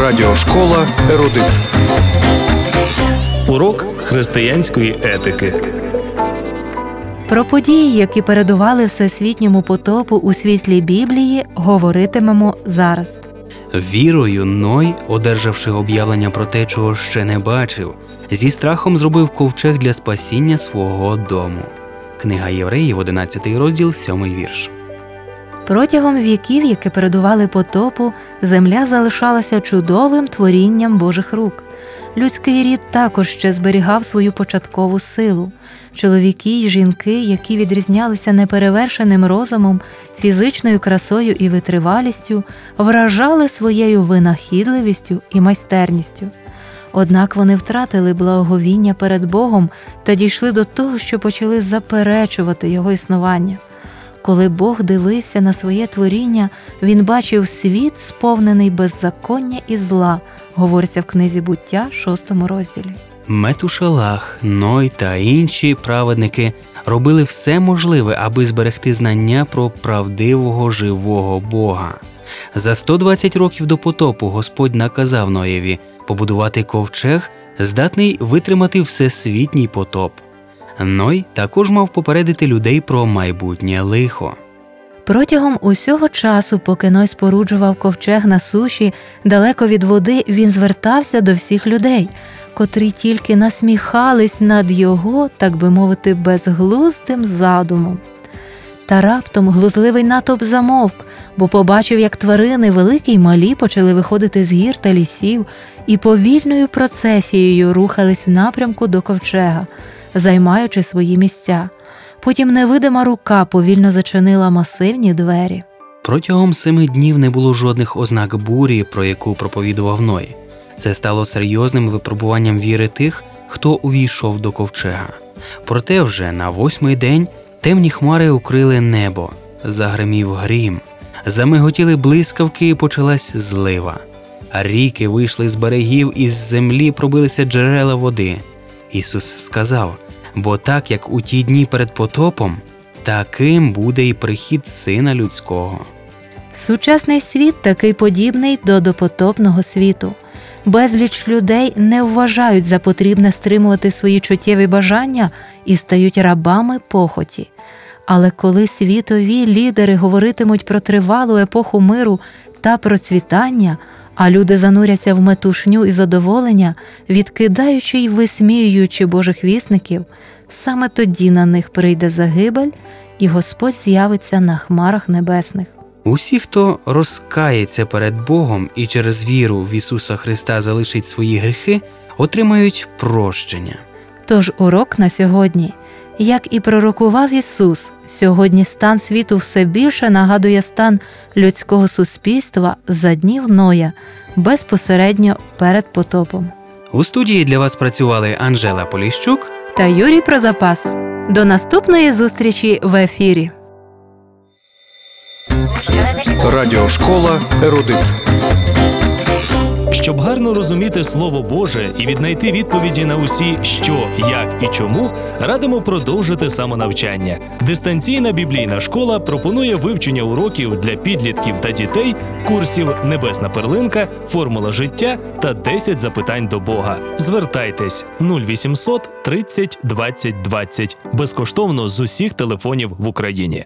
Радіошкола Ерудит. Урок християнської етики. Про події, які передували всесвітньому потопу у світлі Біблії, говоритимемо зараз. Вірою Ной, одержавши об'явлення про те, чого ще не бачив, зі страхом зробив ковчег для спасіння свого дому. Книга Євреїв, 11 розділ, 7 вірш. Протягом віків, які передували потопу, земля залишалася чудовим творінням Божих рук. Людський рід також ще зберігав свою початкову силу. Чоловіки й жінки, які відрізнялися неперевершеним розумом, фізичною красою і витривалістю, вражали своєю винахідливістю і майстерністю. Однак вони втратили благовіння перед Богом та дійшли до того, що почали заперечувати його існування. Коли Бог дивився на своє творіння, він бачив світ, сповнений беззаконня і зла, говориться в книзі буття, шостому розділі. Метушалах, Ной та інші праведники робили все можливе, аби зберегти знання про правдивого живого Бога. За 120 років до потопу Господь наказав Ноєві побудувати ковчег, здатний витримати всесвітній потоп. Ной також мав попередити людей про майбутнє лихо. Протягом усього часу, поки Ной споруджував ковчег на суші, далеко від води, він звертався до всіх людей, котрі тільки насміхались над його, так би мовити, безглуздим задумом. Та раптом глузливий натовп замовк, бо побачив, як тварини, великі й малі, почали виходити з гір та лісів і повільною процесією рухались в напрямку до ковчега, займаючи свої місця. Потім невидима рука повільно зачинила масивні двері. Протягом семи днів не було жодних ознак бурі, про яку проповідував Ной. Це стало серйозним випробуванням віри тих, хто увійшов до ковчега. Проте вже на восьмий день темні хмари укрили небо, загримів грім, замиготіли блискавки і почалась злива. Ріки вийшли з берегів, і з землі пробилися джерела води. Ісус сказав: бо так як у ті дні перед потопом, таким буде і прихід Сина Людського. Сучасний світ такий подібний до допотопного світу. Безліч людей не вважають за потрібне стримувати свої чуттєві бажання і стають рабами похоті. Але коли світові лідери говоритимуть про тривалу епоху миру та процвітання, а люди зануряться в метушню і задоволення, відкидаючи й висміюючи Божих вісників, саме тоді на них прийде загибель, і Господь з'явиться на хмарах небесних. Усі, хто розкається перед Богом і через віру в Ісуса Христа залишить свої гріхи, отримають прощення. Тож урок на сьогодні. Як і пророкував Ісус, сьогодні стан світу все більше нагадує стан людського суспільства за днів Ноя безпосередньо перед потопом. У студії для вас працювали Анжела Поліщук. Та Юрій Прозапас. До наступної зустрічі в ефірі. Радіошкола Ерудит. Щоб гарно розуміти Слово Боже і віднайти відповіді на усі що, як і чому, радимо продовжити самонавчання. Дистанційна біблійна школа пропонує вивчення уроків для підлітків та дітей, курсів Небесна перлинка, формула життя та 10 запитань до Бога. Звертайтесь 0800 30 20 20 безкоштовно з усіх телефонів в Україні.